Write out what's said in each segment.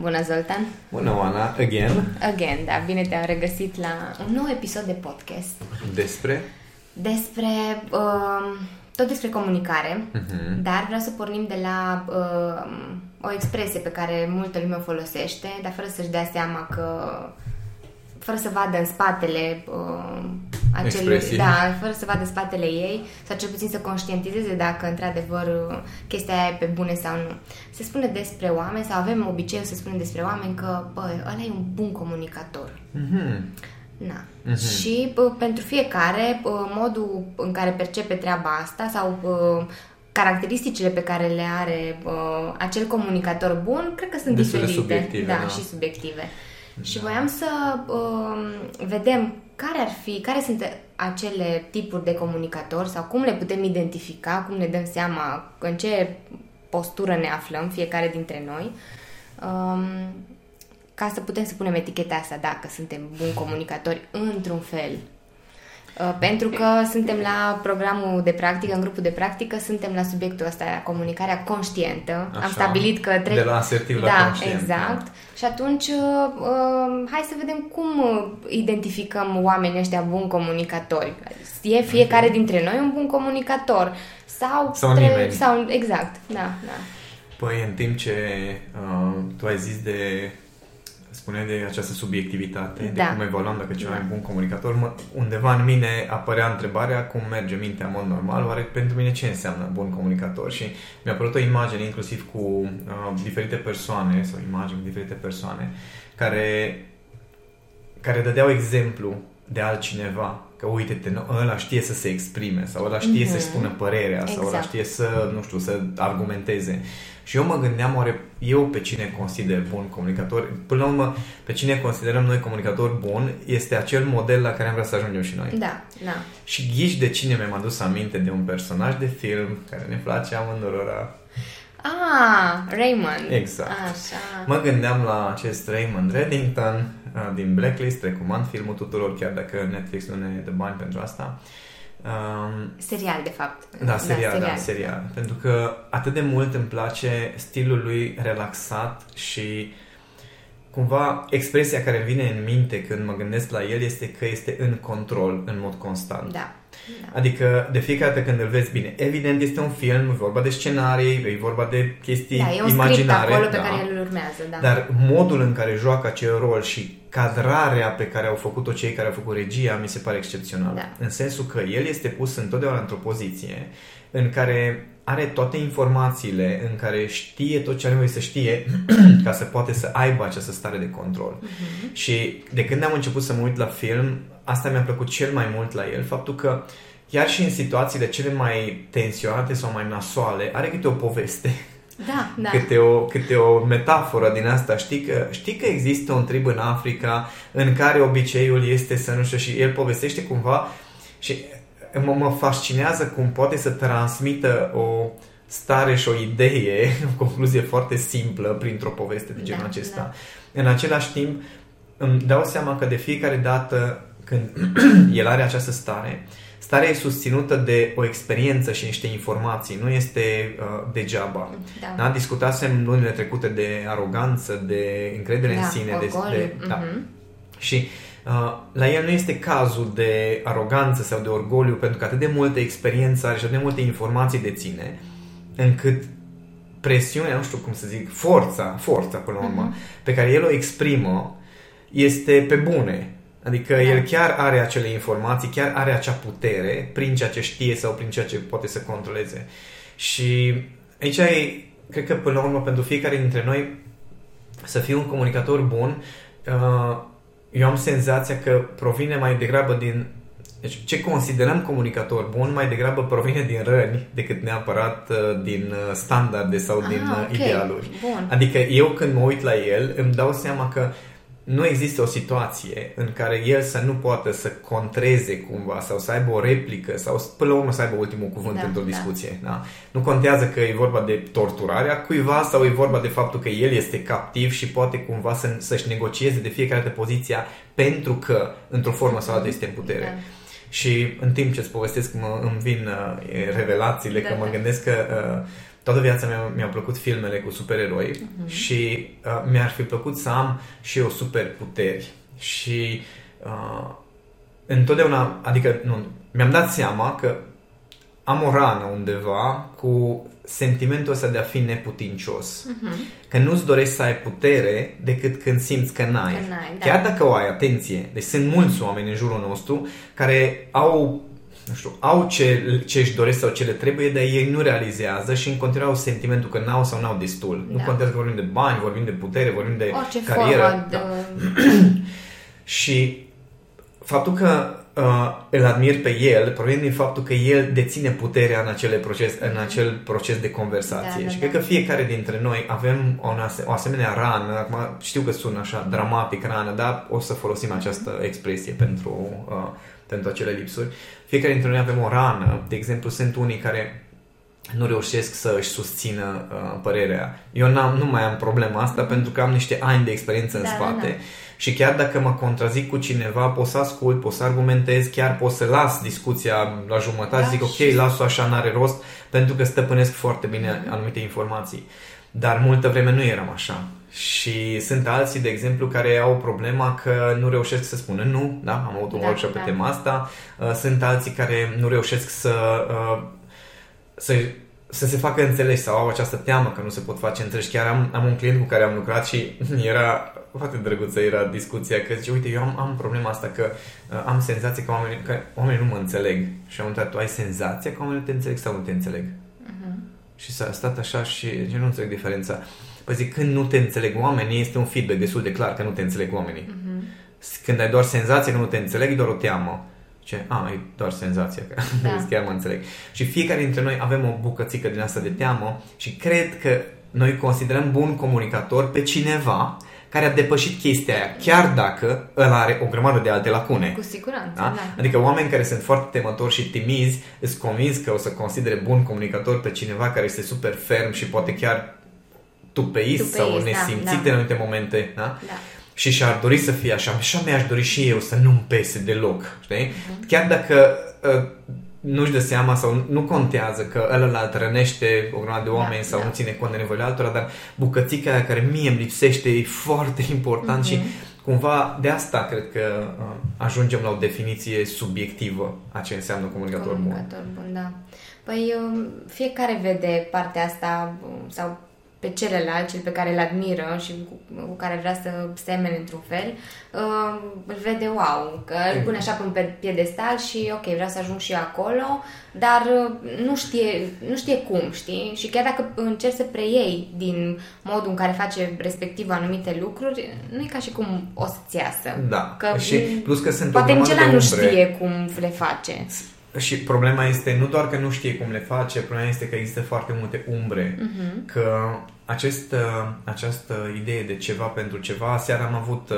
Bună, Zoltan! Bună, Oana! Again! Again, da, bine te-am regăsit la un nou episod de podcast. Despre? Despre, uh, tot despre comunicare, uh-huh. dar vreau să pornim de la uh, o expresie pe care multă lume o folosește, dar fără să-și dea seama că fără să vadă în spatele uh, acelui, da, fără să vadă spatele ei sau cel puțin să conștientizeze dacă într-adevăr uh, chestia aia e pe bune sau nu. Se spune despre oameni sau avem obiceiul să spunem despre oameni că, bă, ăla e un bun comunicator. Mm-hmm. Na. Mm-hmm. Și uh, pentru fiecare, uh, modul în care percepe treaba asta sau uh, caracteristicile pe care le are uh, acel comunicator bun, cred că sunt Destul diferite. Subiective, da, da, și subiective. Da. Și voiam să uh, vedem care ar fi, care sunt acele tipuri de comunicatori sau cum le putem identifica, cum ne dăm seama în ce postură ne aflăm fiecare dintre noi, um, ca să putem să punem eticheta asta dacă suntem buni comunicatori într-un fel Uh, pentru că suntem la programul de practică, în grupul de practică, suntem la subiectul ăsta, comunicarea conștientă. Așa, Am stabilit că trebuie... De la asertiv da, la conștient. exact. Da. Și atunci, uh, uh, hai să vedem cum identificăm oamenii ăștia buni comunicatori. E fiecare okay. dintre noi un bun comunicator. Sau, sau tre- nimeni. Sau, exact, da, da. Păi, în timp ce uh, tu ai zis de spune de această subiectivitate, da. de cum evaluăm dacă ceva da. e un bun comunicator, mă, undeva în mine apărea întrebarea cum merge mintea în mod normal, oare pentru mine ce înseamnă bun comunicator? Și mi-a apărut o imagine inclusiv cu uh, diferite persoane sau imagini diferite persoane care, care dădeau exemplu de altcineva că uite-te, ăla știe să se exprime sau ăla știe mm-hmm. să spună părerea exact. sau ăla exact. știe să, nu știu, să argumenteze. Și eu mă gândeam, oare eu pe cine consider bun comunicator? Până la urmă, pe cine considerăm noi comunicator bun este acel model la care am vrea să ajungem și noi. Da, da. Și ghiși de cine mi-am adus aminte de un personaj de film care ne place amândurora. Ah, Raymond. Exact. Așa. Mă gândeam la acest Raymond Reddington din Blacklist, recomand filmul tuturor, chiar dacă Netflix nu ne dă bani pentru asta. Uh, Um, serial, de fapt. Da, serial, da, serial. da, serial. Pentru că atât de mult îmi place stilul lui relaxat și cumva expresia care vine în minte când mă gândesc la el este că este în control în mod constant. Da. Da. Adică de fiecare dată când îl vezi bine, evident este un film, e vorba de scenarii, e vorba de chestii da, e un imaginare. acolo da. pe care îl urmează, da. Dar modul în care joacă acel rol și cadrarea pe care au făcut-o cei care au făcut regia mi se pare excepțional. Da. În sensul că el este pus întotdeauna într-o poziție în care are toate informațiile, în care știe tot ce are nevoie să știe ca să poate să aibă această stare de control. Uh-huh. Și de când am început să mă uit la film, asta mi-a plăcut cel mai mult la el, faptul că chiar și în situațiile cele mai tensionate sau mai nasoale, are câte o poveste. Da, da. Câte o, câte o metaforă din asta. Știi că, știi că există un trib în Africa în care obiceiul este să nu știu și el povestește cumva și mă, mă fascinează cum poate să transmită o stare și o idee, o concluzie foarte simplă printr-o poveste de genul da, acesta. Da. În același timp, îmi dau seama că de fiecare dată când el are această stare, starea e susținută de o experiență și niște informații, nu este uh, degeaba. Da. Da? Discutasem lunile trecute de aroganță, de încredere da, în sine. De, de, mm-hmm. da. Și uh, la el nu este cazul de aroganță sau de orgoliu, pentru că atât de multe experiență are și atât de multe informații deține, încât presiunea, nu știu cum să zic, forța, forța până la urmă, mm-hmm. pe care el o exprimă, este pe bune. Adică da. el chiar are acele informații, chiar are acea putere prin ceea ce știe sau prin ceea ce poate să controleze. Și aici e, cred că până la urmă, pentru fiecare dintre noi, să fii un comunicator bun, uh, eu am senzația că provine mai degrabă din deci ce considerăm comunicator bun mai degrabă provine din răni decât neapărat uh, din uh, standarde sau ah, din okay. idealuri. Bun. Adică eu când mă uit la el îmi dau seama că nu există o situație în care el să nu poată să contreze cumva sau să aibă o replică sau până la urmă să aibă ultimul cuvânt da, într-o da. discuție. Da. Da? Nu contează că e vorba de torturarea cuiva sau e vorba de faptul că el este captiv și poate cumva să, să-și negocieze de fiecare dată poziția pentru că într-o formă sau alta este în putere. Da. Și în timp ce îți povestesc mă, îmi vin uh, revelațiile, da, că mă da. gândesc că uh, toată viața mea mi-au plăcut filmele cu supereroi uh-huh. și uh, mi-ar fi plăcut să am și eu superputeri. Și uh, întotdeauna, adică nu, mi-am dat seama că am o rană undeva cu sentimentul ăsta de a fi neputincios. Uh-huh. Că nu-ți dorești să ai putere decât când simți că n-ai. Că n-ai da. Chiar dacă o ai, atenție, deci sunt mulți oameni în jurul nostru care au nu știu, au ce, ce își doresc sau ce le trebuie, dar ei nu realizează și în continuare au sentimentul că n-au sau n-au destul. Da. Nu contează că vorbim de bani, vorbim de putere, vorbim de Orice carieră. Da. De... și faptul că uh, îl admir pe el provine din faptul că el deține puterea în, acele proces, în acel proces de conversație. Da, da, și da. cred că fiecare dintre noi avem o, o asemenea rană, acum știu că sună așa dramatic rană, dar o să folosim această expresie pentru, uh, pentru acele lipsuri. Fiecare dintre noi avem o rană, de exemplu sunt unii care nu reușesc să își susțină uh, părerea. Eu n-am, nu mai am problema asta pentru că am niște ani de experiență în da, spate. Da, da și chiar dacă mă contrazic cu cineva, pot să ascult, pot să argumentez, chiar pot să las discuția la jumătate, da, zic ok, las-o așa, n-are rost, pentru că stăpânesc foarte bine mhm. anumite informații. Dar multă vreme nu eram așa. Și sunt alții, de exemplu, care au problema că nu reușesc să spună nu, da? Am avut un da, workshop da. pe tema asta. Uh, sunt alții care nu reușesc să, uh, să să se facă înțelegi sau au această teamă că nu se pot face înțelegi. Chiar am, am un client cu care am lucrat și era foarte drăguță era discuția că zice, uite, eu am, am problema asta că uh, am senzația că oamenii, că oamenii nu mă înțeleg. Și am întrebat, tu ai senzația că oamenii te înțeleg sau nu te înțeleg? Uh-huh. Și s-a stat așa și eu nu înțeleg diferența. Păi zic, când nu te înțeleg oamenii, este un feedback destul de clar că nu te înțeleg oamenii. Uh-huh. Când ai doar senzația că nu te înțeleg, e doar o teamă. Ce? A, e doar senzația că da. chiar mă înțeleg. Și fiecare dintre noi avem o bucățică din asta de teamă și cred că noi considerăm bun comunicator pe cineva care a depășit chestia aia, chiar dacă ăla are o grămadă de alte lacune. Cu siguranță, da? da. Adică oameni care sunt foarte temători și timizi, îți convins că o să considere bun comunicator pe cineva care este super ferm și poate chiar tupeist, tupeist sau nesimțit da, da. în anumite momente, da? da și și-ar dori să fie așa, așa mi-aș dori și eu să nu-mi pese deloc, știi? Uh-huh. Chiar dacă uh, nu-și dă seama sau nu contează că ălălalt rănește o grămadă de oameni da, sau da. nu ține cont de nevoile altora, dar bucățica aia care mie îmi lipsește e foarte important uh-huh. și cumva de asta cred că uh, ajungem la o definiție subiectivă a ce înseamnă comunicator, comunicator bun. bun. da. Păi uh, fiecare vede partea asta uh, sau pe celălalt, cel pe care îl admiră și cu, cu care vrea să semene într-un fel, uh, îl vede wow, că îl pune așa pe un piedestal și ok, vreau să ajung și eu acolo, dar uh, nu știe, nu știe cum, știi? Și chiar dacă încerci să preiei din modul în care face respectiv anumite lucruri, nu e ca și cum o să-ți iasă. Da, că și plus că sunt Poate nici nu știe cum le face. Și problema este nu doar că nu știe cum le face, problema este că există foarte multe umbre. Uh-huh. Că acest, această idee de ceva pentru ceva, seara am avut uh,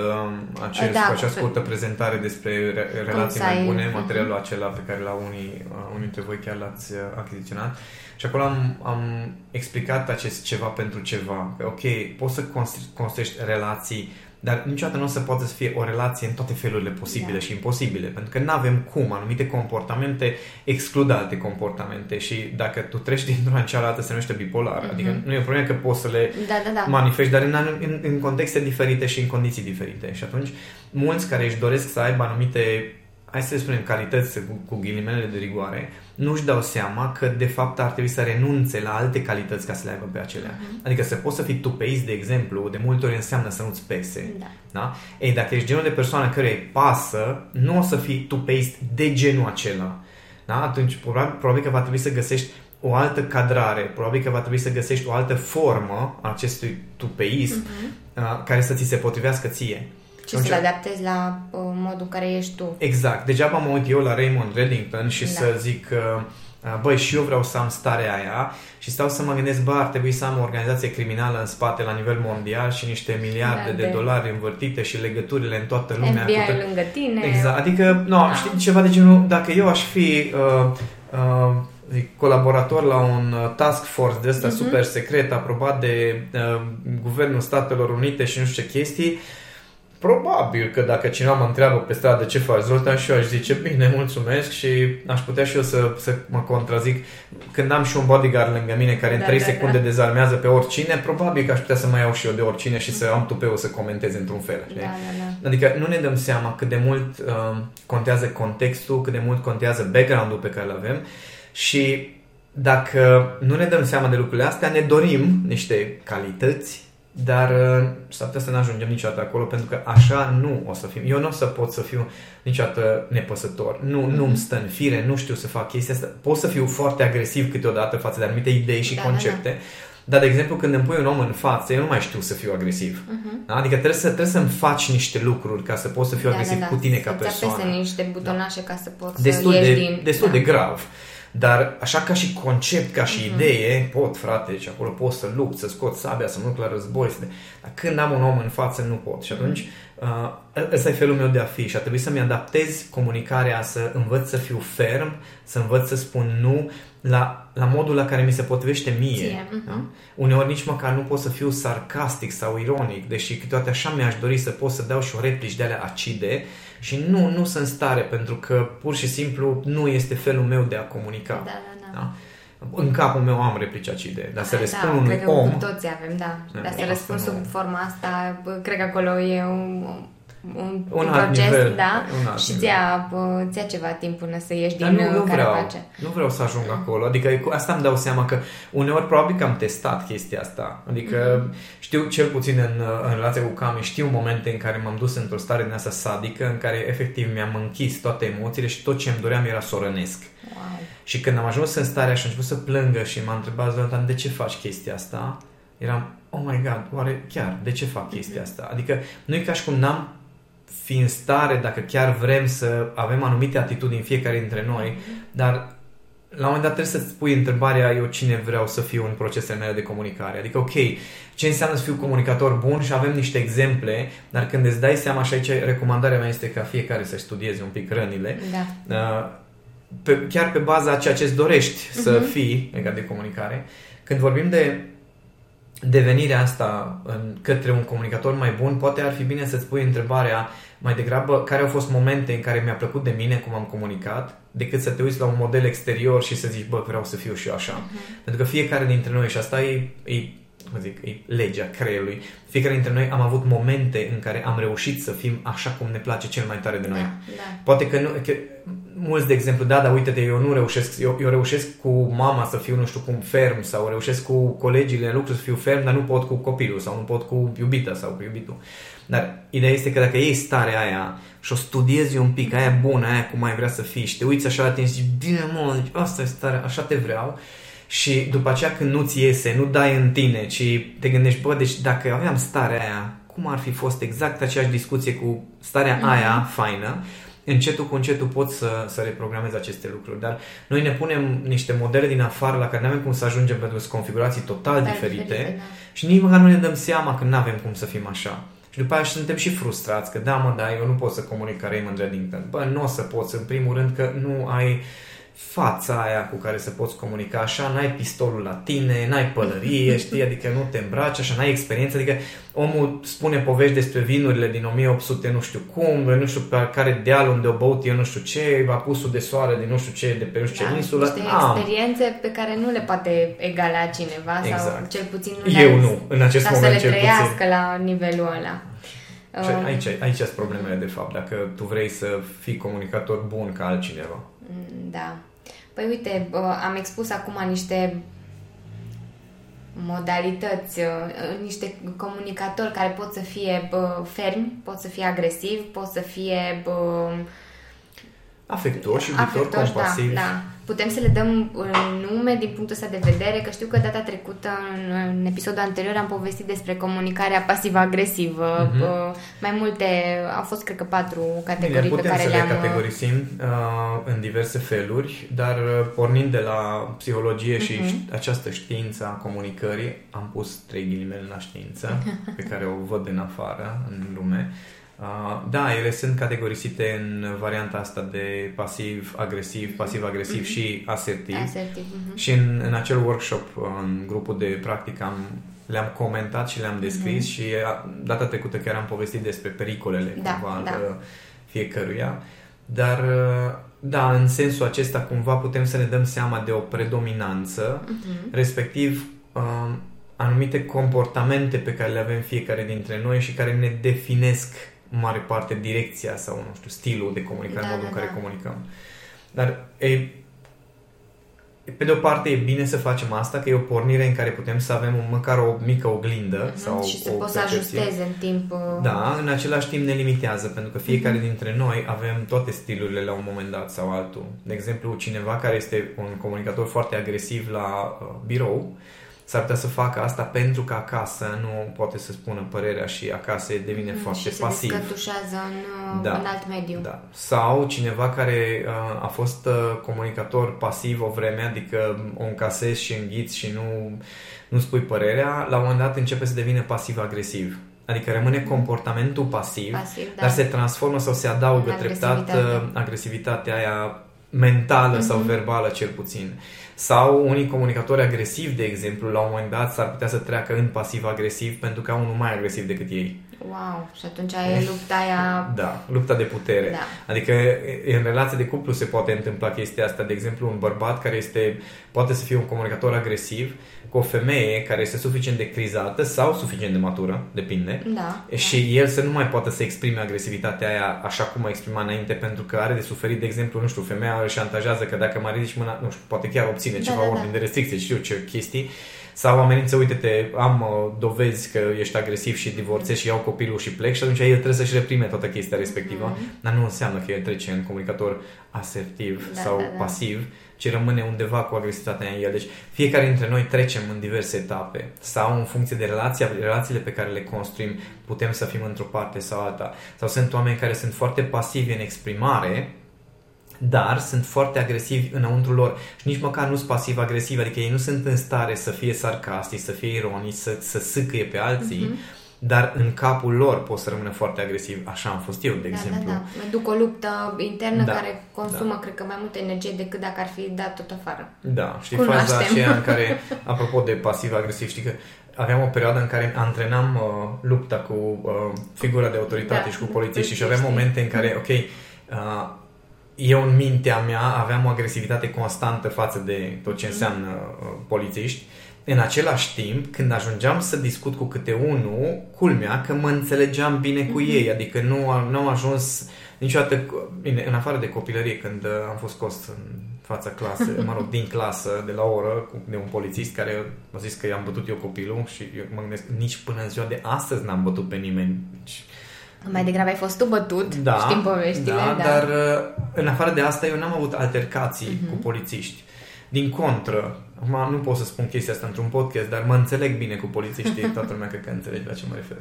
acest, da, acea scurtă prezentare despre re- relații mai bune, uh-huh. materialul acela pe care la unii, uh, unii dintre voi chiar l-ați uh, achiziționat. Și acolo am, am explicat acest ceva pentru ceva. Că, ok, poți să construiești relații dar niciodată nu o să poată să fie o relație în toate felurile posibile da. și imposibile, pentru că nu avem cum. Anumite comportamente exclud alte comportamente și dacă tu treci dintr-una în cealaltă se numește bipolar. Mm-hmm. Adică nu e o problemă că poți să le da, da, da. manifesti, dar în, în, în contexte diferite și în condiții diferite. Și atunci, mulți care își doresc să aibă anumite hai să spunem, calități cu, cu ghilimele de rigoare, nu-și dau seama că de fapt ar trebui să renunțe la alte calități ca să le aibă pe acelea. Uh-huh. Adică să poți să fii tupeist, de exemplu, de multe ori înseamnă să nu-ți pese. Da. Da? Ei, dacă ești genul de persoană care îi pasă, nu o să fii tupeist de genul acela. Da? Atunci probabil, probabil că va trebui să găsești o altă cadrare, probabil că va trebui să găsești o altă formă a acestui tupeism uh-huh. care să ți se potrivească ție. Și să-l adaptezi la uh, modul în care ești tu. Exact. Degeaba mă uit eu la Raymond Reddington și da. să zic că uh, băi, și eu vreau să am starea aia și stau să mă gândesc, bă, ar trebui să am o organizație criminală în spate la nivel mondial și niște miliarde da, de, de dolari învârtite și legăturile în toată lumea. FBI cu lângă tine. Exact. Adică, nu, da. știi, ceva de genul, dacă eu aș fi uh, uh, colaborator la un uh, task force de ăsta uh-huh. super secret aprobat de uh, Guvernul Statelor Unite și nu știu ce chestii, Probabil că dacă cineva mă întreabă pe stradă ce faci, Zoltan, și eu aș zice, bine, mulțumesc și aș putea și eu să, să mă contrazic. Când am și un bodyguard lângă mine care da, în 3 da, secunde da. dezarmează pe oricine, probabil că aș putea să mai iau și eu de oricine și să am tupeu să comentez într-un fel. Da, da, da. Adică nu ne dăm seama cât de mult uh, contează contextul, cât de mult contează background-ul pe care îl avem și dacă nu ne dăm seama de lucrurile astea, ne dorim niște calități dar uh, s-ar putea să nu ajungem niciodată acolo pentru că așa nu o să fim. Eu nu o să pot să fiu niciodată nepăsător. Nu, mm-hmm. nu-mi stă în fire, nu știu să fac chestia asta. Pot să fiu foarte agresiv câteodată față de anumite idei și da, concepte. Da, da. Dar, de exemplu, când îmi pui un om în față, eu nu mai știu să fiu agresiv. Uh-huh. Da? Adică trebuie, să, trebuie să-mi faci niște lucruri ca să pot să fiu da, agresiv da, da. cu tine să ca persoană. Să niște butonașe da. ca să poți destul să ieși de, din... Destul da. de grav. Dar așa ca și concept, ca și uh-huh. idee, pot, frate, și acolo pot să lupt, să scot sabia, să mă duc la război. Să de... Dar când am un om în față, nu pot. Și atunci, uh, ăsta e felul meu de a fi și a trebuit să-mi adaptez comunicarea, să învăț să fiu ferm, să învăț să spun nu la, la modul la care mi se potrivește mie. Ție, uh-huh. da? Uneori nici măcar nu pot să fiu sarcastic sau ironic, deși câteodată așa mi-aș dori să pot să dau și o replici de alea acide, și nu, nu sunt stare pentru că pur și simplu nu este felul meu de a comunica. Da, da, da. da? În capul meu am replici acide, dar să răspund da, unui cred om... Că toți avem, da. da dar să răspund sub forma asta, cred că acolo e un, un, un, un proces, nivel, da, un alt și ți-a, ți ceva timp până să ieși din nu, nu vreau, Nu vreau să ajung acolo, adică asta îmi dau seama că uneori probabil că am testat chestia asta, adică mm-hmm. știu cel puțin în, în relația cu Cami, știu momente în care m-am dus într-o stare din asta sadică, în care efectiv mi-am închis toate emoțiile și tot ce îmi doream era să o rănesc. Wow. Și când am ajuns în starea și am început să plângă și m-a întrebat Zoltan, de ce faci chestia asta? Eram, oh my god, oare chiar, de ce fac chestia mhm. asta? Adică nu e ca și cum n-am fi în stare, dacă chiar vrem să avem anumite atitudini fiecare dintre noi, dar la un moment dat trebuie să-ți pui întrebarea eu cine vreau să fiu în procesele mele de comunicare. Adică, ok, ce înseamnă să fiu comunicator bun și avem niște exemple, dar când îți dai seama și aici recomandarea mea este ca fiecare să studieze un pic rănile, da. Uh, pe, chiar pe baza a ceea ce îți dorești uh-huh. să mhm. fii legat de comunicare. Când vorbim de devenirea asta în, către un comunicator mai bun, poate ar fi bine să-ți pui întrebarea mai degrabă care au fost momente în care mi-a plăcut de mine cum am comunicat, decât să te uiți la un model exterior și să zici, bă, vreau să fiu și eu așa. Uh-huh. Pentru că fiecare dintre noi, și asta e, e cum zic, e legea creierului. Fiecare dintre noi am avut momente în care am reușit să fim așa cum ne place cel mai tare de noi. Da, da. Poate că, nu, că mulți, de exemplu, da, dar uite-te, eu nu reușesc, eu, eu reușesc cu mama să fiu nu știu cum ferm sau reușesc cu colegii în lucru să fiu ferm, dar nu pot cu copilul sau nu pot cu iubita sau cu iubitul. Dar ideea este că dacă iei starea aia și o studiezi un pic, aia bună, aia cum mai vrea să fii și te uiți așa la tine și zici, bine mă, deci asta e starea, așa te vreau, și după aceea când nu-ți iese, nu dai în tine, ci te gândești, bă, deci dacă aveam starea aia, cum ar fi fost exact aceeași discuție cu starea mm-hmm. aia faină, încetul cu încetul poți să, să reprogramezi aceste lucruri. Dar noi ne punem niște modele din afară la care nu avem cum să ajungem pentru că sunt configurații total da, diferite, diferite da. și nici măcar nu ne dăm seama că nu avem cum să fim așa. Și după aceea suntem și frustrați că da, mă, da, eu nu pot să comunic ca Raymond Reddington. Bă, nu o să poți, în primul rând, că nu ai fața aia cu care să poți comunica așa, n-ai pistolul la tine, n-ai pălărie, știi, adică nu te îmbraci așa, n-ai experiență, adică omul spune povești despre vinurile din 1800 nu știu cum, nu știu pe care deal unde o băut eu nu știu ce, apusul de soare din nu știu ce, de pe nu știu ce da, insulă. Niște Am. experiențe pe care nu le poate egala cineva exact. sau cel puțin nu Eu nu, în acest ca moment să le trăiască puțin. la nivelul ăla. Și um, aici, aici sunt problemele, de fapt, dacă tu vrei să fii comunicator bun ca altcineva. Da. Păi uite, am expus acum niște modalități, niște comunicatori care pot să fie fermi, pot să fie agresivi, pot să fie afectuoși, iubitori, compasivi. Da, da putem să le dăm nume din punctul ăsta de vedere, că știu că data trecută, în, în episodul anterior, am povestit despre comunicarea pasivă-agresivă. Uh-huh. Mai multe, au fost, cred că, patru categorii Bine, pe care le-am... le categorisim uh, în diverse feluri, dar uh, pornind de la psihologie uh-huh. și mhm. această știință a comunicării, am pus trei ghilimele la știință, pe care o văd în afară, în lume. Uh, da, ele sunt categorisite în varianta asta de pasiv-agresiv, pasiv-agresiv mm-hmm. și asertiv. asertiv mm-hmm. Și în, în acel workshop, în grupul de practică, am le-am comentat și le-am descris uh-huh. și data trecută chiar am povestit despre pericolele da, cumva da. fiecăruia. Dar, uh, da, în sensul acesta cumva putem să ne dăm seama de o predominanță, uh-huh. respectiv uh, anumite comportamente pe care le avem fiecare dintre noi și care ne definesc în mare parte direcția sau, nu știu, stilul de comunicare, da, modul da, în care da. comunicăm. Dar e, pe de o parte e bine să facem asta, că e o pornire în care putem să avem un, măcar o mică oglindă mm-hmm. sau și să poți să ajusteze în timp. Uh, da, în același timp ne limitează, pentru că fiecare mm-hmm. dintre noi avem toate stilurile la un moment dat sau altul. De exemplu, cineva care este un comunicator foarte agresiv la uh, birou, s-ar putea să facă asta pentru că acasă nu poate să spună părerea și acasă devine mm, foarte și pasiv. Și se în, da, în alt mediu. Da. Sau cineva care uh, a fost uh, comunicator pasiv o vreme, adică o încasezi și înghiți și nu, nu spui părerea, la un moment dat începe să devină pasiv-agresiv. Adică rămâne mm. comportamentul pasiv, pasiv da. dar se transformă sau se adaugă treptat uh, agresivitatea aia mentală mm-hmm. sau verbală cel puțin. Sau unii comunicatori agresivi, de exemplu, la un moment dat s-ar putea să treacă în pasiv-agresiv pentru că au unul mai agresiv decât ei. Wow, și atunci e lupta aia... Da, lupta de putere. Da. Adică în relație de cuplu se poate întâmpla chestia asta. De exemplu, un bărbat care este, poate să fie un comunicator agresiv cu o femeie care este suficient de crizată sau suficient de matură, depinde, da, și da. el să nu mai poată să exprime agresivitatea aia așa cum a exprimat înainte pentru că are de suferit, de exemplu, nu știu, femeia îl șantajează că dacă mai ridici mâna, nu știu, poate chiar obține da, ceva da, ordine da. de restricție, știu ce chestii, sau amenință, uite-te, am uh, dovezi că ești agresiv și divorțezi și iau copilul și plec și atunci el trebuie să-și reprime toată chestia respectivă, mm-hmm. dar nu înseamnă că el trece în comunicator asertiv da, sau da, da. pasiv, ci rămâne undeva cu agresivitatea în el. Deci fiecare dintre noi trecem în diverse etape sau în funcție de relația, relațiile pe care le construim, putem să fim într-o parte sau alta. Sau sunt oameni care sunt foarte pasivi în exprimare, dar sunt foarte agresivi înăuntru lor și nici măcar nu sunt pasiv-agresivi, adică ei nu sunt în stare să fie sarcastici, să fie ironici, să, să sâcâie pe alții, mm-hmm dar în capul lor pot să rămână foarte agresiv. Așa am fost eu, de da, exemplu. Da, da. Mă duc o luptă internă da, care consumă, da. cred că, mai multă energie decât dacă ar fi dat tot afară. Da, știi Cunoaștem. faza aceea în care, apropo de pasiv-agresiv, știi că aveam o perioadă în care antrenam uh, lupta cu uh, figura de autoritate da, și cu polițiști și aveam momente în care, ok, uh, eu în mintea mea aveam o agresivitate constantă față de tot ce înseamnă uh, polițiști în același timp, când ajungeam să discut cu câte unul, culmea că mă înțelegeam bine cu mhm. ei, adică nu, nu am ajuns niciodată, bine, în afară de copilărie, când uh, am fost scos în fața clasă, mă rog, din clasă, de la o oră, de un polițist care a zis că i-am bătut eu copilul și eu mă gândesc, nici până în ziua de astăzi n-am bătut pe nimeni. Deci, mai degrabă ai fost tu bătut, da, știm poveștile. Da, da, dar uh, în afară de asta eu n-am avut altercații uh-huh. cu polițiști. Din contră, Acum nu pot să spun chestia asta într-un podcast, dar mă înțeleg bine cu polițiștii, toată lumea cred că înțelege la ce mă refer.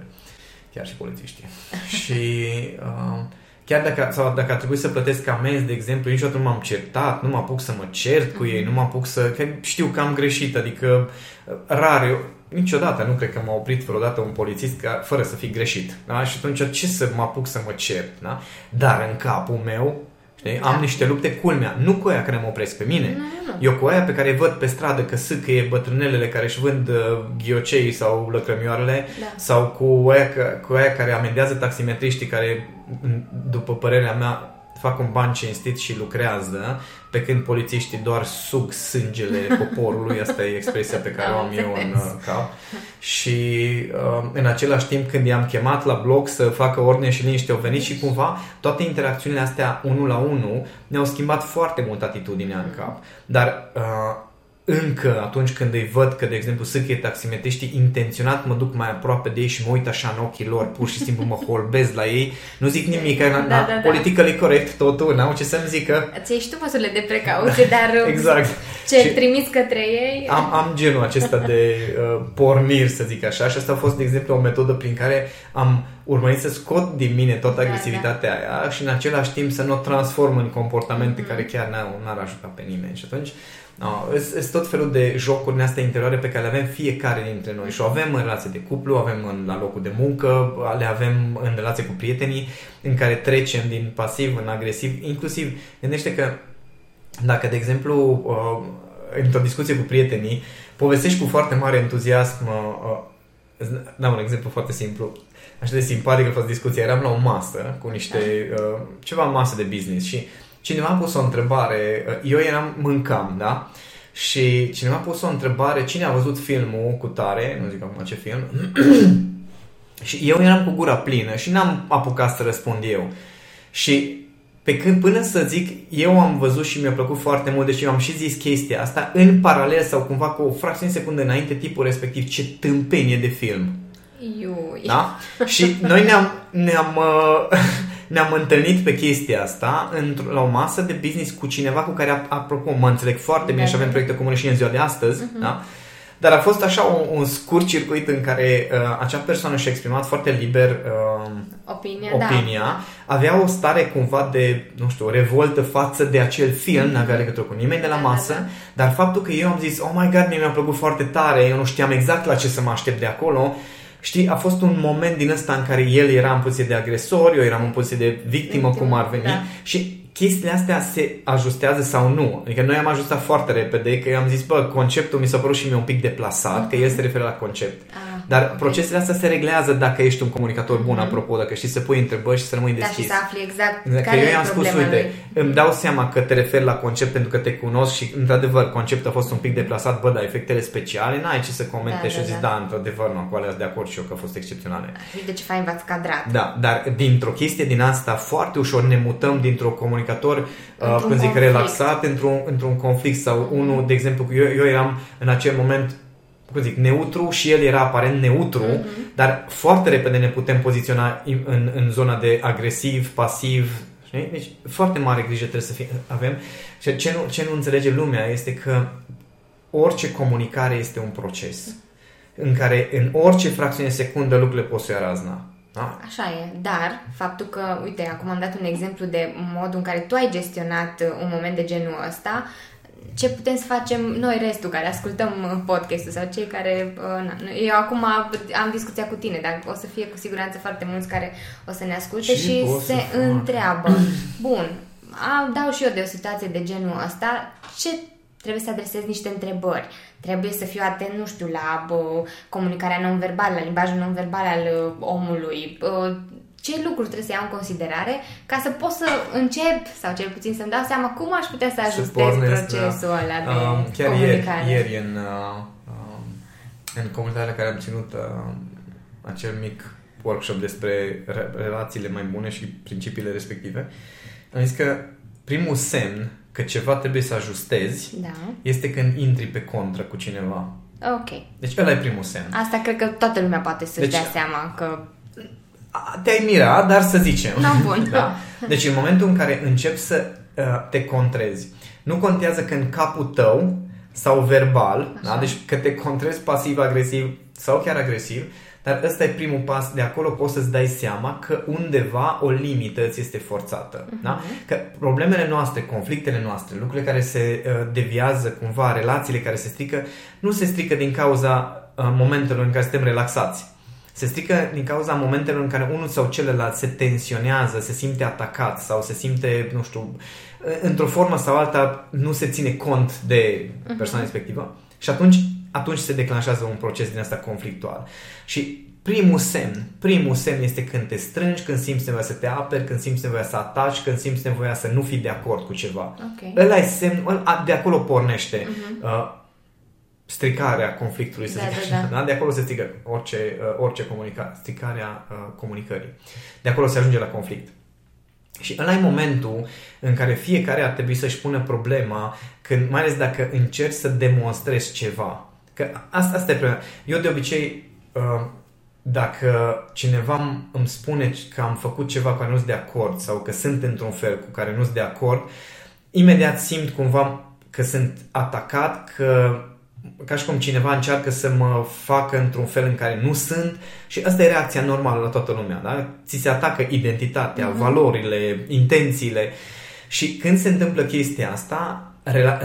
Chiar și polițiștii. și uh, chiar dacă, sau dacă ar trebui să plătesc amenzi, de exemplu, niciodată nu m-am certat, nu mă apuc să mă cert cu ei, nu mă apuc să... Că știu că am greșit, adică uh, rar, eu, niciodată nu cred că m-a oprit vreodată un polițist ca, fără să fi greșit. Da? Și atunci ce să mă apuc să mă cert? Da? Dar în capul meu Știi? Da. Am niște lupte culmea. Nu cu aia care mă opresc pe mine. Nu, nu. Eu cu aia pe care îi văd pe stradă că sâcăie bătrânelele care își vând uh, ghiocei sau lăcrămioarele da. sau cu aia, cu aia care amendează taximetriștii care, după părerea mea, fac un ban cinstit și lucrează, pe când polițiștii doar sug sângele poporului, asta e expresia pe care o am eu în uh, cap. Și uh, în același timp când i-am chemat la bloc să facă ordine și liniște, au venit și cumva toate interacțiunile astea unul la unul ne-au schimbat foarte mult atitudinea în cap. Dar uh, încă atunci când îi văd că, de exemplu, sâcâie taximetriștii, intenționat mă duc mai aproape de ei și mă uit așa în ochii lor, pur și simplu mă holbez la ei, nu zic nimic, da, da, da, da. politică e corect totul, n-au ce să-mi zică. Ți și tu măsurile de precauție, dar exact. ce și trimis către ei... Am, am genul acesta de uh, porniri, să zic așa, și asta a fost, de exemplu, o metodă prin care am urmărit să scot din mine toată da, agresivitatea da, da. aia și în același timp să nu o transform în comportamente mm-hmm. care chiar n-ar ajuta pe nimeni. Și atunci No, sunt tot felul de jocuri în astea interioare pe care le avem fiecare dintre noi și o avem în relație de cuplu, avem în, la locul de muncă, le avem în relație cu prietenii, în care trecem din pasiv în agresiv. Inclusiv, gândește că dacă, de exemplu, uh, într-o discuție cu prietenii, povestești cu foarte mare entuziasm uh, Da, un exemplu foarte simplu. Așa de simpatic a fost discuția. Eram la o masă cu niște, da. uh, ceva masă de business și cineva a pus o întrebare. Uh, eu eram, mâncam, da? Și cineva a pus o întrebare, cine a văzut filmul cu tare, nu zic acum ce film, și eu eram cu gura plină și n-am apucat să răspund eu. Și pe când până să zic, eu am văzut și mi-a plăcut foarte mult, deci eu am și zis chestia asta, în paralel sau cumva cu o fracțiune de secundă înainte, tipul respectiv, ce tâmpenie de film. Iui. Da? Și noi ne-am, ne-am, uh, ne-am întâlnit pe chestia asta la o masă de business cu cineva cu care, apropo, mă înțeleg foarte bine da. și avem proiecte comune și în ziua de astăzi, uh-huh. da? Dar a fost așa un, un scurt circuit în care uh, acea persoană și-a exprimat foarte liber uh, opinia, opinia da. avea o stare cumva de, nu știu, revoltă față de acel film, mm-hmm. n-avea legătură cu nimeni de la da, masă, da, da. dar faptul că eu am zis, oh my god, mie mi-a plăcut foarte tare, eu nu știam exact la ce să mă aștept de acolo, Știi, a fost un moment din ăsta în care el era în poziție de agresor, eu eram în poziție de victimă, victimă cum ar veni, da. și chestiile astea se ajustează sau nu. Adică noi am ajustat foarte repede, că eu am zis, bă, conceptul mi s-a părut și mie un pic deplasat, că el se referă la concept. Ah, Dar okay. procesele astea se reglează dacă ești un comunicator bun, mm-hmm. apropo, dacă știi să pui întrebări și să rămâi deschis. Da, și să afli exact dacă care eu i-am spus, uite, lui. îmi dau seama că te referi la concept pentru că te cunosc și, într-adevăr, conceptul a fost un pic deplasat, bă, dar efectele speciale, n-ai ce să comentezi da, și da, zis, da, da într-adevăr, nu, cu alea de acord și eu că a fost excepționale. Și de ce fain v-ați cadrat. Da, dar dintr-o chestie din asta, foarte ușor ne mutăm dintr-o comunicator uh, când zic relaxat într-un, într-un conflict sau unul, de exemplu, eu, eu eram în acel moment cum zic, neutru și el era aparent neutru, mm-hmm. dar foarte repede ne putem poziționa în, în zona de agresiv, pasiv, știi? Deci foarte mare grijă trebuie să fie, avem. Și ce nu, ce nu înțelege lumea este că orice comunicare este un proces în care în orice fracțiune de secundă lucrurile pot să ia razna. Da. Așa e, dar faptul că, uite, acum am dat un exemplu de modul în care tu ai gestionat un moment de genul ăsta, ce putem să facem noi restul care ascultăm podcastul sau cei care... Uh, na, eu acum am discuția cu tine, dar o să fie cu siguranță foarte mulți care o să ne asculte Ce și se întreabă. Bun, am, dau și eu de o situație de genul ăsta, ce trebuie să adresez niște întrebări. Trebuie să fiu atent, nu știu, la bă, comunicarea non-verbală, la limbajul non-verbal al uh, omului, bă, ce lucruri trebuie să iau în considerare ca să pot să încep sau cel puțin să-mi dau seama cum aș putea să ajustez procesul da. ăla de um, chiar comunicare. Ieri, ieri în, uh, um, în comunitatea la care am ținut uh, acel mic workshop despre relațiile mai bune și principiile respective, am zis că primul semn că ceva trebuie să ajustezi da. este când intri pe contră cu cineva. Ok. Deci ăla e primul semn. Asta cred că toată lumea poate să-și deci, dea seama că... Te-ai mira, dar să zicem. Da, bun. da. Deci în momentul în care începi să uh, te contrezi, nu contează că în capul tău sau verbal, da? deci că te contrezi pasiv-agresiv sau chiar agresiv, dar ăsta e primul pas, de acolo poți să-ți dai seama că undeva o limită ți este forțată. Uh-huh. Da? Că problemele noastre, conflictele noastre, lucrurile care se uh, deviază cumva, relațiile care se strică, nu se strică din cauza uh, momentelor în care suntem relaxați. Se strică din cauza momentelor în care unul sau celălalt se tensionează, se simte atacat sau se simte, nu știu, uh, într-o formă sau alta nu se ține cont de mhm. persoana uh-huh. respectivă. Și atunci atunci se declanșează un proces din asta conflictual. Și primul semn, primul semn este când te strângi, când simți nevoia să te aperi, când simți nevoia să ataci, când simți nevoia să nu fii de acord cu ceva. Okay. Ăla e semn, de acolo pornește uh-huh. uh, stricarea conflictului, să da, zic da, așa. Da. Da? De acolo se strică orice, uh, orice comunicare, stricarea uh, comunicării. De acolo se ajunge la conflict. Și ăla e momentul în care fiecare ar trebui să-și pună problema, când, mai ales dacă încerci să demonstrezi ceva. Că asta, asta e problema. Eu de obicei, uh, dacă cineva îmi spune că am făcut ceva cu care nu sunt de acord sau că sunt într-un fel cu care nu sunt de acord, imediat simt cumva că sunt atacat, că ca și cum cineva încearcă să mă facă într-un fel în care nu sunt și asta e reacția normală la toată lumea, da? Ți se atacă identitatea, mm-hmm. valorile, intențiile și când se întâmplă chestia asta,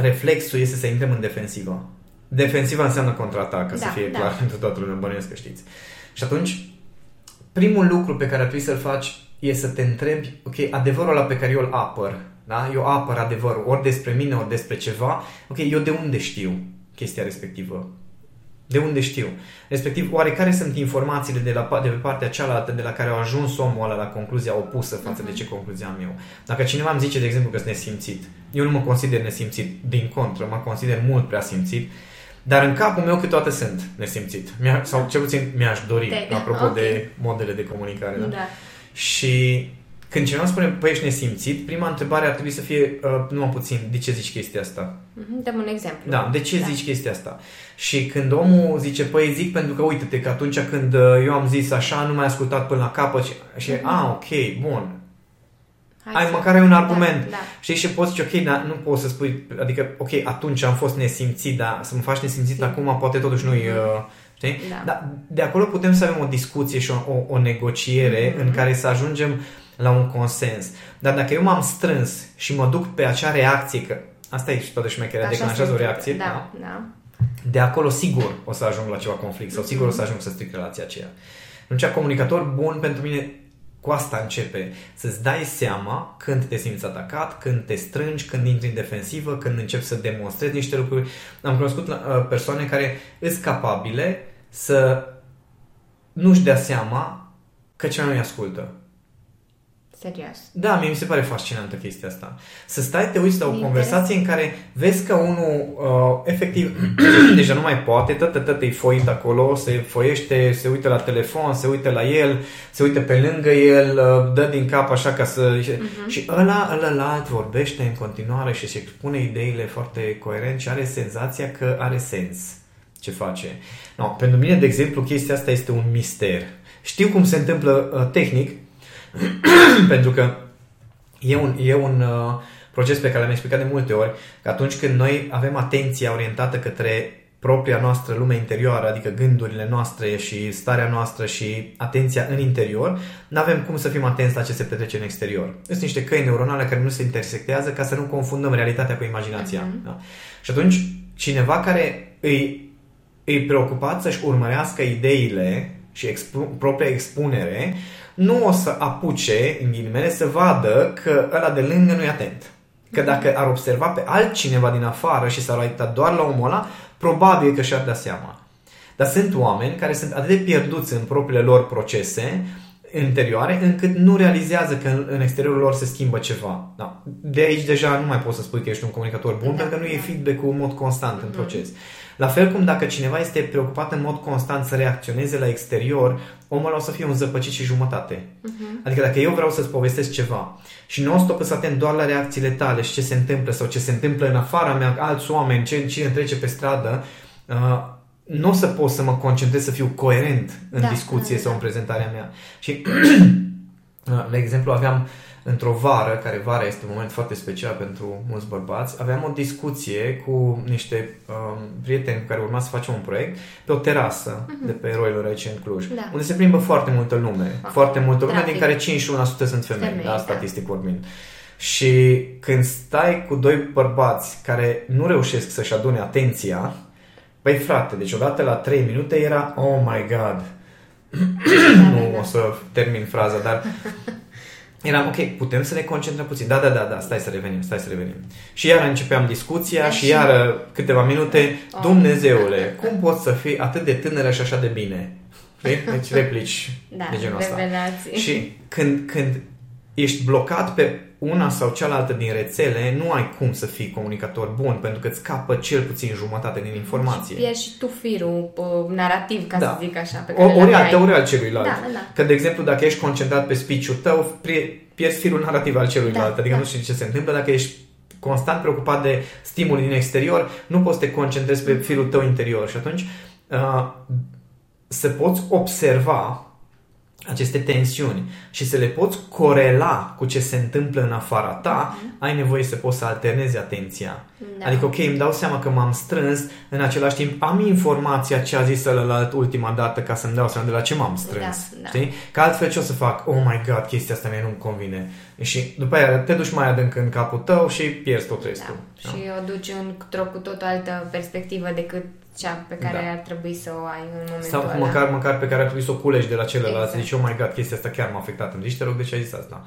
reflexul este să intrăm în defensivă. Defensiva înseamnă contraatac, ca da, să fie da. clar pentru toată lumea, bănuiesc că știți. Și atunci, primul lucru pe care ar trebui să-l faci e să te întrebi, ok, adevărul ăla pe care eu îl apăr, da? eu apăr adevărul, ori despre mine, ori despre ceva, ok, eu de unde știu chestia respectivă? De unde știu? Respectiv, oare care sunt informațiile de, la, de pe partea cealaltă de la care au ajuns omul ăla la concluzia opusă față uh-huh. de ce concluzia am eu? Dacă cineva îmi zice, de exemplu, că sunt nesimțit, eu nu mă consider nesimțit, din contră, mă consider mult prea simțit, dar în capul meu câteodată sunt nesimțit. Mi-a, sau cel puțin mi-aș dori, Te, apropo okay. de modele de comunicare. Da? da. Și când cineva spune, păi ești nesimțit, prima întrebare ar trebui să fie, uh, numai puțin, de ce zici chestia asta? Mm-hmm, dăm un exemplu. Da, de ce da. zici chestia asta? Și când omul zice, păi zic pentru că uite-te că atunci când uh, eu am zis așa, nu mai ascultat până la capăt și, și mm-hmm. a, ok, bun, Hai ai măcar ai un argument. Da, da. Știi, și poți zice, ok, dar nu poți să spui, adică, ok, atunci am fost nesimțit, dar să mă faci nesimțit acum, poate totuși nu-i... Uh, știi? Da. Dar de acolo putem să avem o discuție și o, o, o negociere mm-hmm. în care să ajungem la un consens. Dar dacă eu m-am strâns și mă duc pe acea reacție, că asta e și toată șmecherea, declanșează o reacție, da, da, da. de acolo sigur o să ajung la ceva conflict sau sigur o să ajung să stric relația aceea. Atunci, comunicator bun pentru mine cu asta începe. Să-ți dai seama când te simți atacat, când te strângi, când intri în defensivă, când începi să demonstrezi niște lucruri. Am cunoscut uh, persoane care sunt capabile să nu-și dea seama că ceva nu-i ascultă. Serios. Da, mie mi se pare fascinantă chestia asta. Să stai, te uiți la o Interes. conversație în care vezi că unul uh, efectiv deja nu mai poate, tot tot e foit acolo, se foiește, se uită la telefon, se uită la el, se uită pe lângă el, uh, dă din cap așa ca să... Uh-huh. Și ăla, ăla alt vorbește în continuare și își expune ideile foarte coerent și are senzația că are sens ce face. No, pentru mine, de exemplu, chestia asta este un mister. Știu cum se întâmplă uh, tehnic, pentru că e un, e un uh, proces pe care l-am explicat de multe ori, că atunci când noi avem atenția orientată către propria noastră lume interioară, adică gândurile noastre și starea noastră și atenția în interior, nu avem cum să fim atenți la ce se petrece în exterior. Sunt niște căi neuronale care nu se intersectează ca să nu confundăm realitatea cu imaginația. Uh-huh. Da? Și atunci, cineva care îi, îi preocupat să-și urmărească ideile și expu- propria expunere, nu o să apuce, în ghilimele, să vadă că ăla de lângă nu e atent. Că dacă ar observa pe altcineva din afară și s-ar uita doar la omul ăla, probabil că și-ar da seama. Dar sunt oameni care sunt atât de pierduți în propriile lor procese interioare, încât nu realizează că în exteriorul lor se schimbă ceva. Da. De aici deja nu mai poți să spui că ești un comunicator bun, da. pentru că nu e feedback-ul în mod constant în mm-hmm. Proces. La fel cum dacă cineva este preocupat în mod constant să reacționeze la exterior, omul o să fie un zăpăcit și jumătate. Uh-huh. Adică dacă eu vreau să-ți povestesc ceva și nu o stop să atent doar la reacțiile tale și ce se întâmplă sau ce se întâmplă în afara mea, alți oameni, ce, cine trece pe stradă, uh, nu o să pot să mă concentrez să fiu coerent în da, discuție da, da. sau în prezentarea mea. Și, uh, de exemplu, aveam uh, într-o vară, care vara este un moment foarte special pentru mulți bărbați, aveam o discuție cu niște um, prieteni cu care urma să facem un proiect pe o terasă uh-huh. de pe Eroilor aici în Cluj, da. unde se plimbă foarte multă lume, okay. foarte multă lume, din care 51% sunt femei, femei da, da. statistic vorbind. Și când stai cu doi bărbați care nu reușesc să-și adune atenția, băi frate, deci odată la 3 minute era oh my god, nu o să termin fraza, dar eram, ok, putem să ne concentrăm puțin. Da, da, da, da, stai să revenim, stai să revenim. Și iar începeam discuția deci, și iar câteva minute, oh. Dumnezeule, cum poți să fii atât de tânără și așa de bine? Deci replici da, de genul ăsta. Și când, când ești blocat pe una sau cealaltă din rețele, nu ai cum să fii comunicator bun, pentru că îți scapă cel puțin jumătate din informație. Și pierzi și tu firul narrativ, ca da. să zic așa, pe care ori altă, ori al celuilalt. Da, da. Că, de exemplu, dacă ești concentrat pe speech-ul tău, pierzi firul narrativ al celuilalt. Da, adică da. nu știi ce se întâmplă. Dacă ești constant preocupat de stimuli din exterior, nu poți să te concentrezi pe firul tău interior. Și atunci uh, să poți observa aceste tensiuni și să le poți corela cu ce se întâmplă în afara ta, mm-hmm. ai nevoie să poți să alternezi atenția. Da. Adică, ok, îmi dau seama că m-am strâns, în același timp am informația ce a zis la ultima dată ca să-mi dau seama de la ce m-am strâns. Da, da. Știi? Că altfel ce o să fac? Oh my god, chestia asta mie nu-mi convine. Și după aia te duci mai adânc în capul tău și pierzi tot restul. Da. Da? Și o duci într-o cu tot altă perspectivă decât cea pe care da. ar trebui să o ai în momentul Sau ăla. măcar, măcar pe care ar trebui să o culegi de la celălalt. Exact. Zici, oh my god, chestia asta chiar m-a afectat. Îmi zici, te rog, de ce ai zis asta?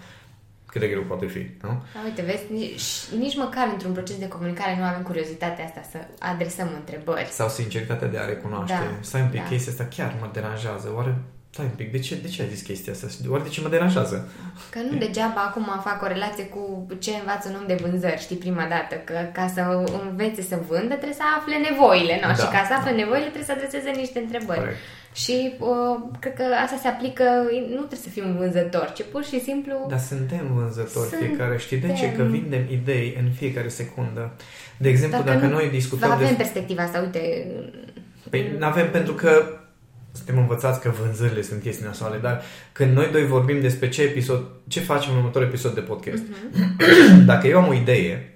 cât de greu poate fi, nu? Da, uite, vezi, nici, nici măcar într-un proces de comunicare nu avem curiozitatea asta să adresăm întrebări. Sau sinceritatea de a recunoaște. Da, Stai un pic, da. chestia asta chiar mă deranjează. Oare, stai un pic, de ce, de ce ai zis chestia asta? Oare de ce mă deranjează? Că nu degeaba acum fac o relație cu ce învață un om de vânzări, știi, prima dată, că ca să învețe să vândă trebuie să afle nevoile, nu? Da, Și ca să afle da. nevoile trebuie să adreseze niște întrebări. Corect. Și uh, cred că asta se aplică, nu trebuie să fii un vânzător, ci pur și simplu... Dar suntem vânzători Suntem. fiecare. Știi de ce? Că vindem idei în fiecare secundă. De exemplu, Dacă dacă, nu- noi discutăm Avem despre... perspectiva asta, uite, Păi avem pentru că suntem învățați că vânzările sunt chestii nasoale, dar când noi doi vorbim despre ce episod, ce facem în următorul episod de podcast, Mhm. dacă eu am o idee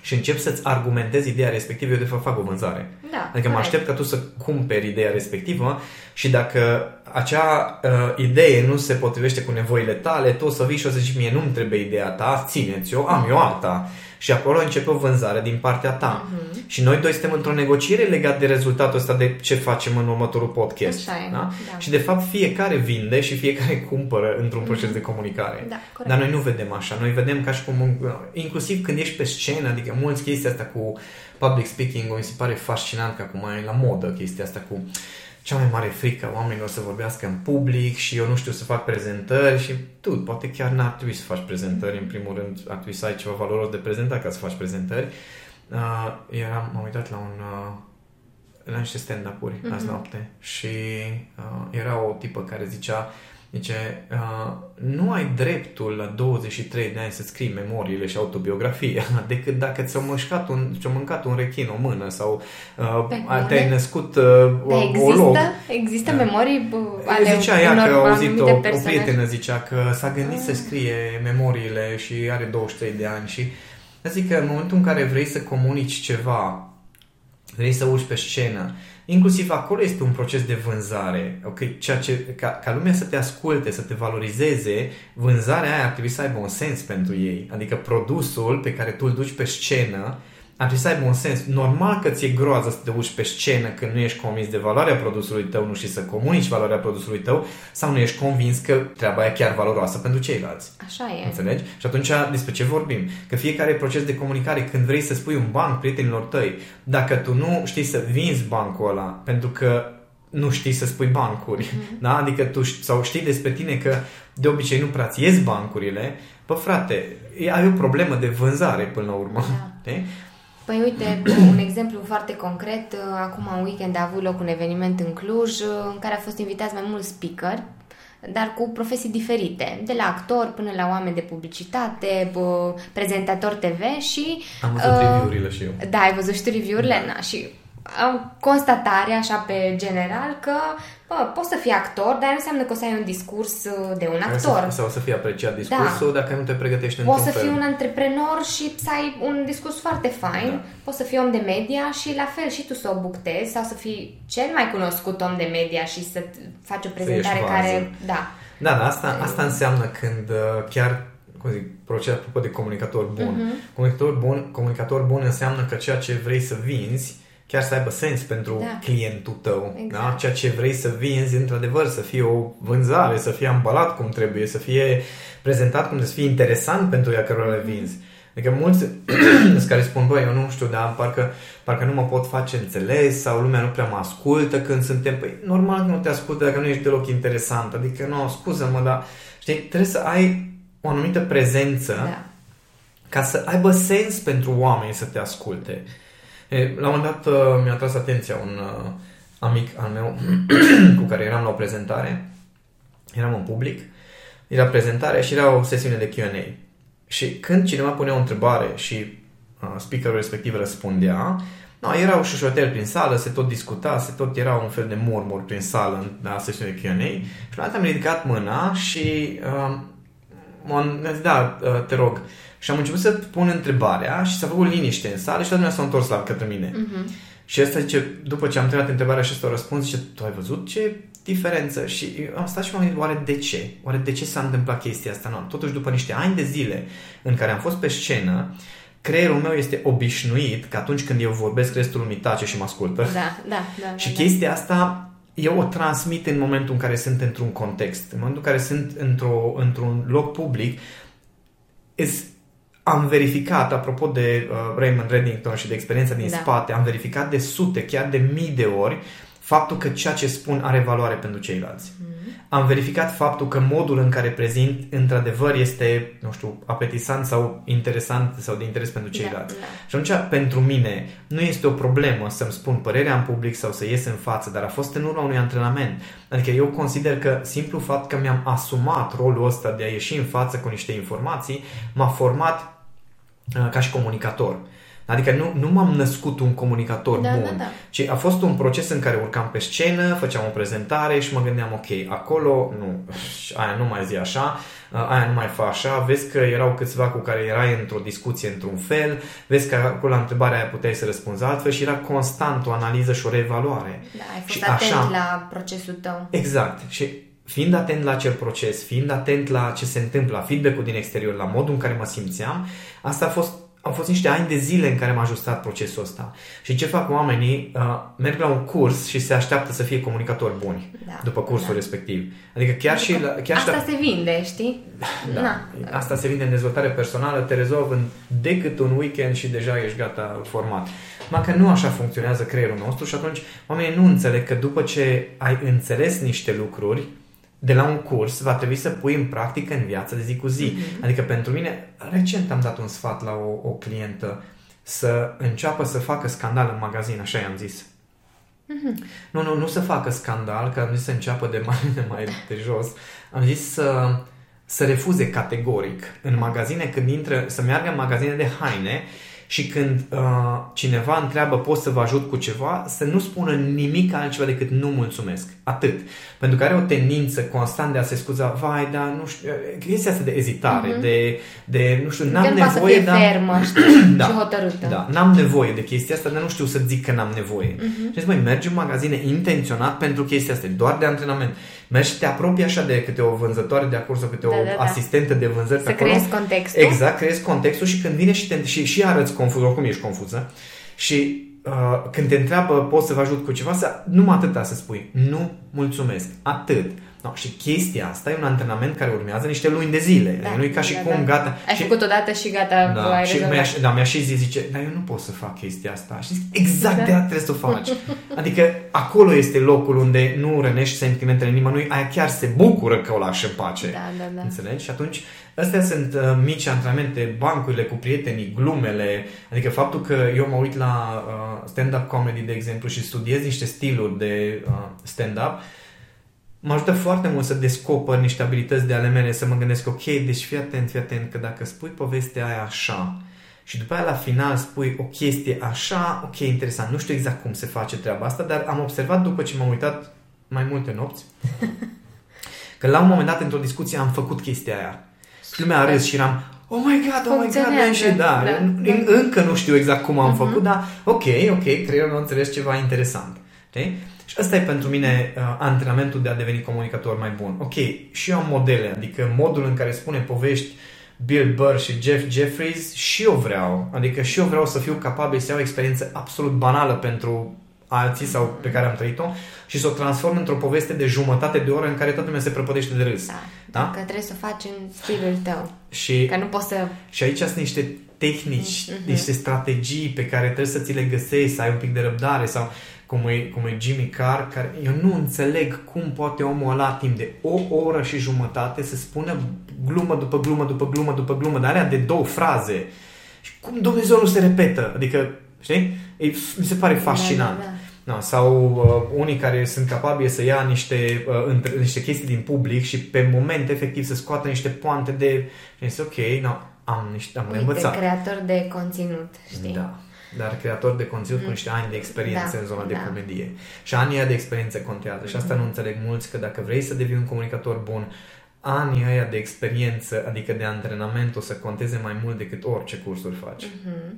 și încep să-ți argumentez ideea respectivă, eu de fapt fac o vânzare. da. Adică mă corect. aștept ca tu să cumperi ideea respectivă și dacă acea uh, idee nu se potrivește cu nevoile tale, tu o să vii și o să zici mie nu-mi trebuie ideea ta, țineți-o, am eu alta. Și acolo începe o vânzare din partea ta. Mhm. Și noi doi suntem într-o negociere legat de rezultatul ăsta de ce facem în următorul podcast. Așa e, da? da. Și de fapt fiecare vinde și fiecare cumpără într-un proces de comunicare. Da, corect. Dar noi nu vedem așa. Noi vedem ca și cum, inclusiv când ești pe scenă, adică mulți chestia asta cu public speaking, mi se pare fascinant că acum e la modă chestia asta cu cea mai mare frică a oamenilor să vorbească în public și eu nu știu să fac prezentări și tu, poate chiar n-ar trebui să faci prezentări, în primul rând ar trebui să ai ceva valoros de prezentat ca să faci prezentări. Uh, eram, m-am uitat la un uh, la niște stand-up-uri mm-hmm. azi noapte și uh, era o tipă care zicea Zice, uh, nu ai dreptul la 23 de ani să scrii memoriile și autobiografia decât dacă ți-a mâncat un, ți-a mâncat un rechin o mână sau uh, Pe a- bune? te-ai născut uh, Da, olog. există, există memorii bă, ale Zicea ea unor că a auzit o, anumite o personaje? prietenă zicea că s-a gândit să scrie memoriile și are 23 de ani și zic că în momentul în care vrei să comunici ceva, vrei să urci pe scenă, inclusiv acolo este un proces de vânzare. Ok, ceea ce, ca, ca lumea să te asculte, să te valorizeze, vânzarea aia ar trebui să aibă un sens pentru ei. Adică produsul pe care tu îl duci pe scenă ar trebui să aibă un sens. Normal că ți-e groază să te urci pe scenă când nu ești convins de valoarea produsului tău, nu și să comunici valoarea produsului tău, sau nu ești convins că treaba e chiar valoroasă pentru ceilalți. Așa e. Înțelegi? Și atunci despre ce vorbim? Că fiecare proces de comunicare, când vrei să spui un banc prietenilor tăi, dacă tu nu știi să vinzi bancul ăla, pentru că nu știi să spui bancuri, Mhm. da? adică tu ș- sau știi despre tine că de obicei nu prea ți ies bancurile, bă frate, e- ai o problemă de vânzare până la urmă. Da. știi? Păi uite, un exemplu foarte concret, uh, acum în weekend a avut loc un eveniment în Cluj uh, în care a fost invitați mai mulți speaker, dar cu profesii diferite, de la actor până la oameni de publicitate, bă, prezentator TV și... Am văzut uh, review-urile și eu. Da, ai văzut și tu review-urile? Da. Și am constatare, așa pe general, că bă, poți să fii actor, dar nu înseamnă că o să ai un discurs uh, de un actor. Să, sau să fie apreciat discursul dacă nu te pregătești Poți într-un să fel. fii un antreprenor și să ai un discurs foarte fain, Da. poți să fii om de media și la fel și tu să o buctezi sau să fii cel mai cunoscut om de media și să t- faci o prezentare varză. care... Da. Da, da, asta, asta înseamnă când uh, chiar, cum zic, proces apropo de comunicator bun. Mhm. Comunicator bun. Comunicator bun înseamnă că ceea ce vrei să vinzi chiar să aibă sens pentru Da. clientul tău. Exact. Da? Ceea ce vrei să vinzi, într-adevăr, să fie o vânzare, să fie ambalat cum trebuie, să fie prezentat cum trebuie, să fie interesant pentru ea cărora le vinzi. Adică mulți sunt care spun, băi, eu nu știu, dar parcă, parcă nu mă pot face înțeles sau lumea nu prea mă ascultă când suntem... Păi, normal că nu te ascultă dacă nu ești deloc interesant. Adică, nu, scuză-mă, dar știi, trebuie să ai o anumită prezență da. ca să aibă sens pentru oameni să te asculte. E, La un moment dat uh, mi-a tras atenția un uh, amic al meu cu care eram la o prezentare. Eram în public, era prezentarea și era o sesiune de Q&A. Și când cineva punea o întrebare și uh, speakerul respectiv răspundea, no, erau șușoteli prin sală, se tot discuta, se tot era un fel de murmur prin sală în la sesiune de Q&A. Și la un dat am ridicat mâna și uh, m-am zis, da, uh, te rog. Și am început să pun întrebarea și s-a făcut liniște în sală și toată lumea s-a întors la către mine. Mhm. Și asta zice, după ce am terminat întrebarea și ăsta a răspuns, zice, tu ai văzut ce diferență? Și am stat și m-am gândit, oare de ce? Oare de ce s-a întâmplat chestia asta? Nu, totuși, după niște ani de zile în care am fost pe scenă, creierul meu este obișnuit că atunci când eu vorbesc, restul lumii tace și mă ascultă. Da, da, da. Și da, chestia asta eu o transmit în momentul în care sunt într-un context, în momentul în care sunt într-o, într-un loc public, am verificat, apropo de uh, Raymond Reddington și de experiența din da. spate, am verificat de sute, chiar de mii de ori faptul că ceea ce spun are valoare pentru ceilalți. Mm am verificat faptul că modul în care prezint într-adevăr este, nu știu, apetisant sau interesant sau de interes pentru da, ceilalți. Da, da. Și atunci, pentru mine, nu este o problemă să-mi spun părerea în public sau să ies în față, dar a fost în urma unui antrenament. Adică eu consider că simplu fapt că mi-am asumat rolul ăsta de a ieși în față cu niște informații m-a format uh, ca și comunicator. Adică nu, nu m-am născut un comunicator da, bun, da, da. ci a fost un proces în care urcam pe scenă, făceam o prezentare și mă gândeam, ok, acolo, nu, aia nu mai zi așa, aia nu mai fa așa, vezi că erau câțiva cu care erai într-o discuție într-un fel, vezi că acolo la întrebarea aia puteai să răspunzi altfel și era constant o analiză și o reevaluare. Da, ai fost și atent așa, la procesul tău. Exact. Și fiind atent la acel proces, fiind atent la ce se întâmplă, la feedback-ul din exterior, la modul în care mă simțeam, asta a fost au fost niște ani de zile în care m-a ajustat procesul ăsta. Și ce fac oamenii? Uh, merg la un curs și se așteaptă să fie comunicatori buni da, după cursul da. respectiv. Adică chiar adică și... La, chiar asta la... se vinde, știi? Da. Na. Asta se vinde în dezvoltare personală, te rezolvă în decât un weekend și deja ești gata format. Mai că nu așa funcționează creierul nostru și atunci oamenii nu înțeleg că după ce ai înțeles niște lucruri, de la un curs va trebui să pui în practică în viața de zi cu zi. Mm-hmm. Adică pentru mine, recent am dat un sfat la o, o clientă să înceapă să facă scandal în magazin, așa i-am zis. Mm-hmm. Nu, nu, nu să facă scandal, că am zis să înceapă de mai, de mai de jos. Am zis să, să refuze categoric în magazine când intră, să meargă în magazine de haine și când uh, cineva întreabă pot să vă ajut cu ceva, să nu spună nimic altceva decât nu mulțumesc. Atât. Pentru că are o tendință constant de a se scuza, vai, dar nu știu, chestia asta de ezitare, uh-huh. de, de, nu știu, n-am că nevoie, să fie dar... fermă, știi? da, și hotărâtă. Da, n-am nevoie de chestia asta, dar nu știu să zic că n-am nevoie. Uh-huh. Și zic, măi, mergi în magazine intenționat pentru chestia asta, doar de antrenament. Mergi și te apropii așa de câte o vânzătoare de acolo sau câte da, o da, da. asistentă de vânzări să pe acolo. creezi contextul. Exact, creezi contextul și când vine și, te, și, și arăți confuz, oricum ești confuză, și uh, când te întreabă poți să vă ajut cu ceva, să, numai atâta să spui. Nu mulțumesc. Atât. No, și chestia asta e un antrenament care urmează niște luni de zile. Da, nu e ca și da, cum da. gata. Ai și, făcut odată și gata. Da, și mi-a, da, mi-a și zis, zice, dar eu nu pot să fac chestia asta. Și zic, exact da. de trebuie să o faci. Adică acolo este locul unde nu rănești sentimentele nimănui, aia chiar se bucură că o lași în pace. Da, da, da. Înțelegi? Și atunci Astea sunt uh, mici antrenamente, bancurile cu prietenii, glumele, adică faptul că eu mă uit la uh, stand-up comedy, de exemplu, și studiez niște stiluri de uh, stand-up, mă ajută foarte mult să descoper niște abilități de ale mele, să mă gândesc, ok, deci fii atent, fii atent, că dacă spui povestea aia așa și după aia la final spui o chestie așa, ok, interesant, nu știu exact cum se face treaba asta, dar am observat după ce m-am uitat mai multe nopți, că la un moment dat într-o discuție am făcut chestia aia. Și lumea a râs și eram, oh my god, oh my god, și da, da, da. încă nu știu exact cum am uh-huh. făcut, dar ok, ok, creierul meu înțeles ceva interesant. Okay? Și ăsta e pentru mine uh, antrenamentul de a deveni comunicator mai bun. Ok, și eu am modele, adică modul în care spune povești Bill Burr și Jeff Jeffries și eu vreau. Adică și eu vreau să fiu capabil să iau o experiență absolut banală pentru alții sau pe care am trăit-o și să o transform într-o poveste de jumătate de oră în care toată lumea se prăpădește de râs. Da, da? Că trebuie să o faci în stilul tău. Și, că nu poți să... Și aici sunt niște tehnici, mm-hmm. niște strategii pe care trebuie să ți le găsești, să ai un pic de răbdare sau cum e, cum e Jimmy Carr, care eu nu înțeleg cum poate omul ăla timp de o oră și jumătate să spună glumă după glumă după glumă după glumă, dar alea de două fraze. Și cum Dumnezeu nu se repetă? Adică, știi? E, mi se pare fascinant. Da, da, da. No, sau uh, unii care sunt capabili să ia niște, uh, între, niște chestii din public și pe moment efectiv să scoată niște poante de... Și zice, ok, no, am, niște, am Uite, învățat. creator de conținut, știi? Da dar creator de conținut mm. cu niște ani de experiență da, în zona da. de comedie. Și anii de experiență contează. Și asta mm. nu înțeleg mulți, că dacă vrei să devii un comunicator bun, anii ăia de experiență, adică de antrenament, o să conteze mai mult decât orice cursuri faci. Mm-hmm.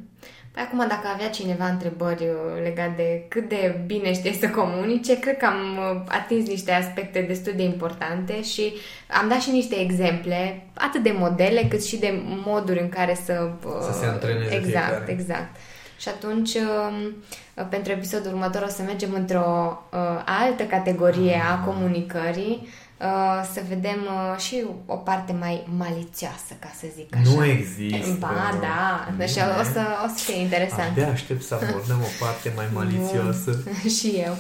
Păi acum, dacă avea cineva întrebări uh, legate de cât de bine știe să comunice, cred că am uh, atins niște aspecte destul de importante și am dat și niște exemple, atât de modele, cât și de moduri în care să... Să se antreneze Exact, fiecare. exact. Și atunci, um, pentru episodul următor, o să mergem într-o uh, altă categorie a comunicării, uh, să vedem uh, și o parte mai malițioasă, ca să zic așa. Nu există. Ba, da. Deci o să, o să fie interesant. Abia aștept să abordăm o parte mai malițioasă. și eu.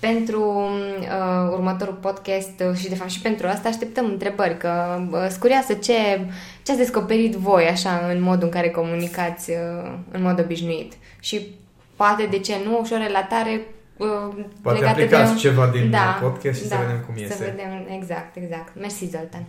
Pentru uh, următorul podcast uh, și de fapt și pentru asta așteptăm întrebări, că uh, scurioasă ce, ce ați descoperit voi așa în modul în care comunicați uh, în mod obișnuit și poate de ce nu și o relatare uh, Poate legată aplicați de... ceva din da, podcast și da, să vedem cum iese. Să vedem, exact, exact. Mersi, Zoltan.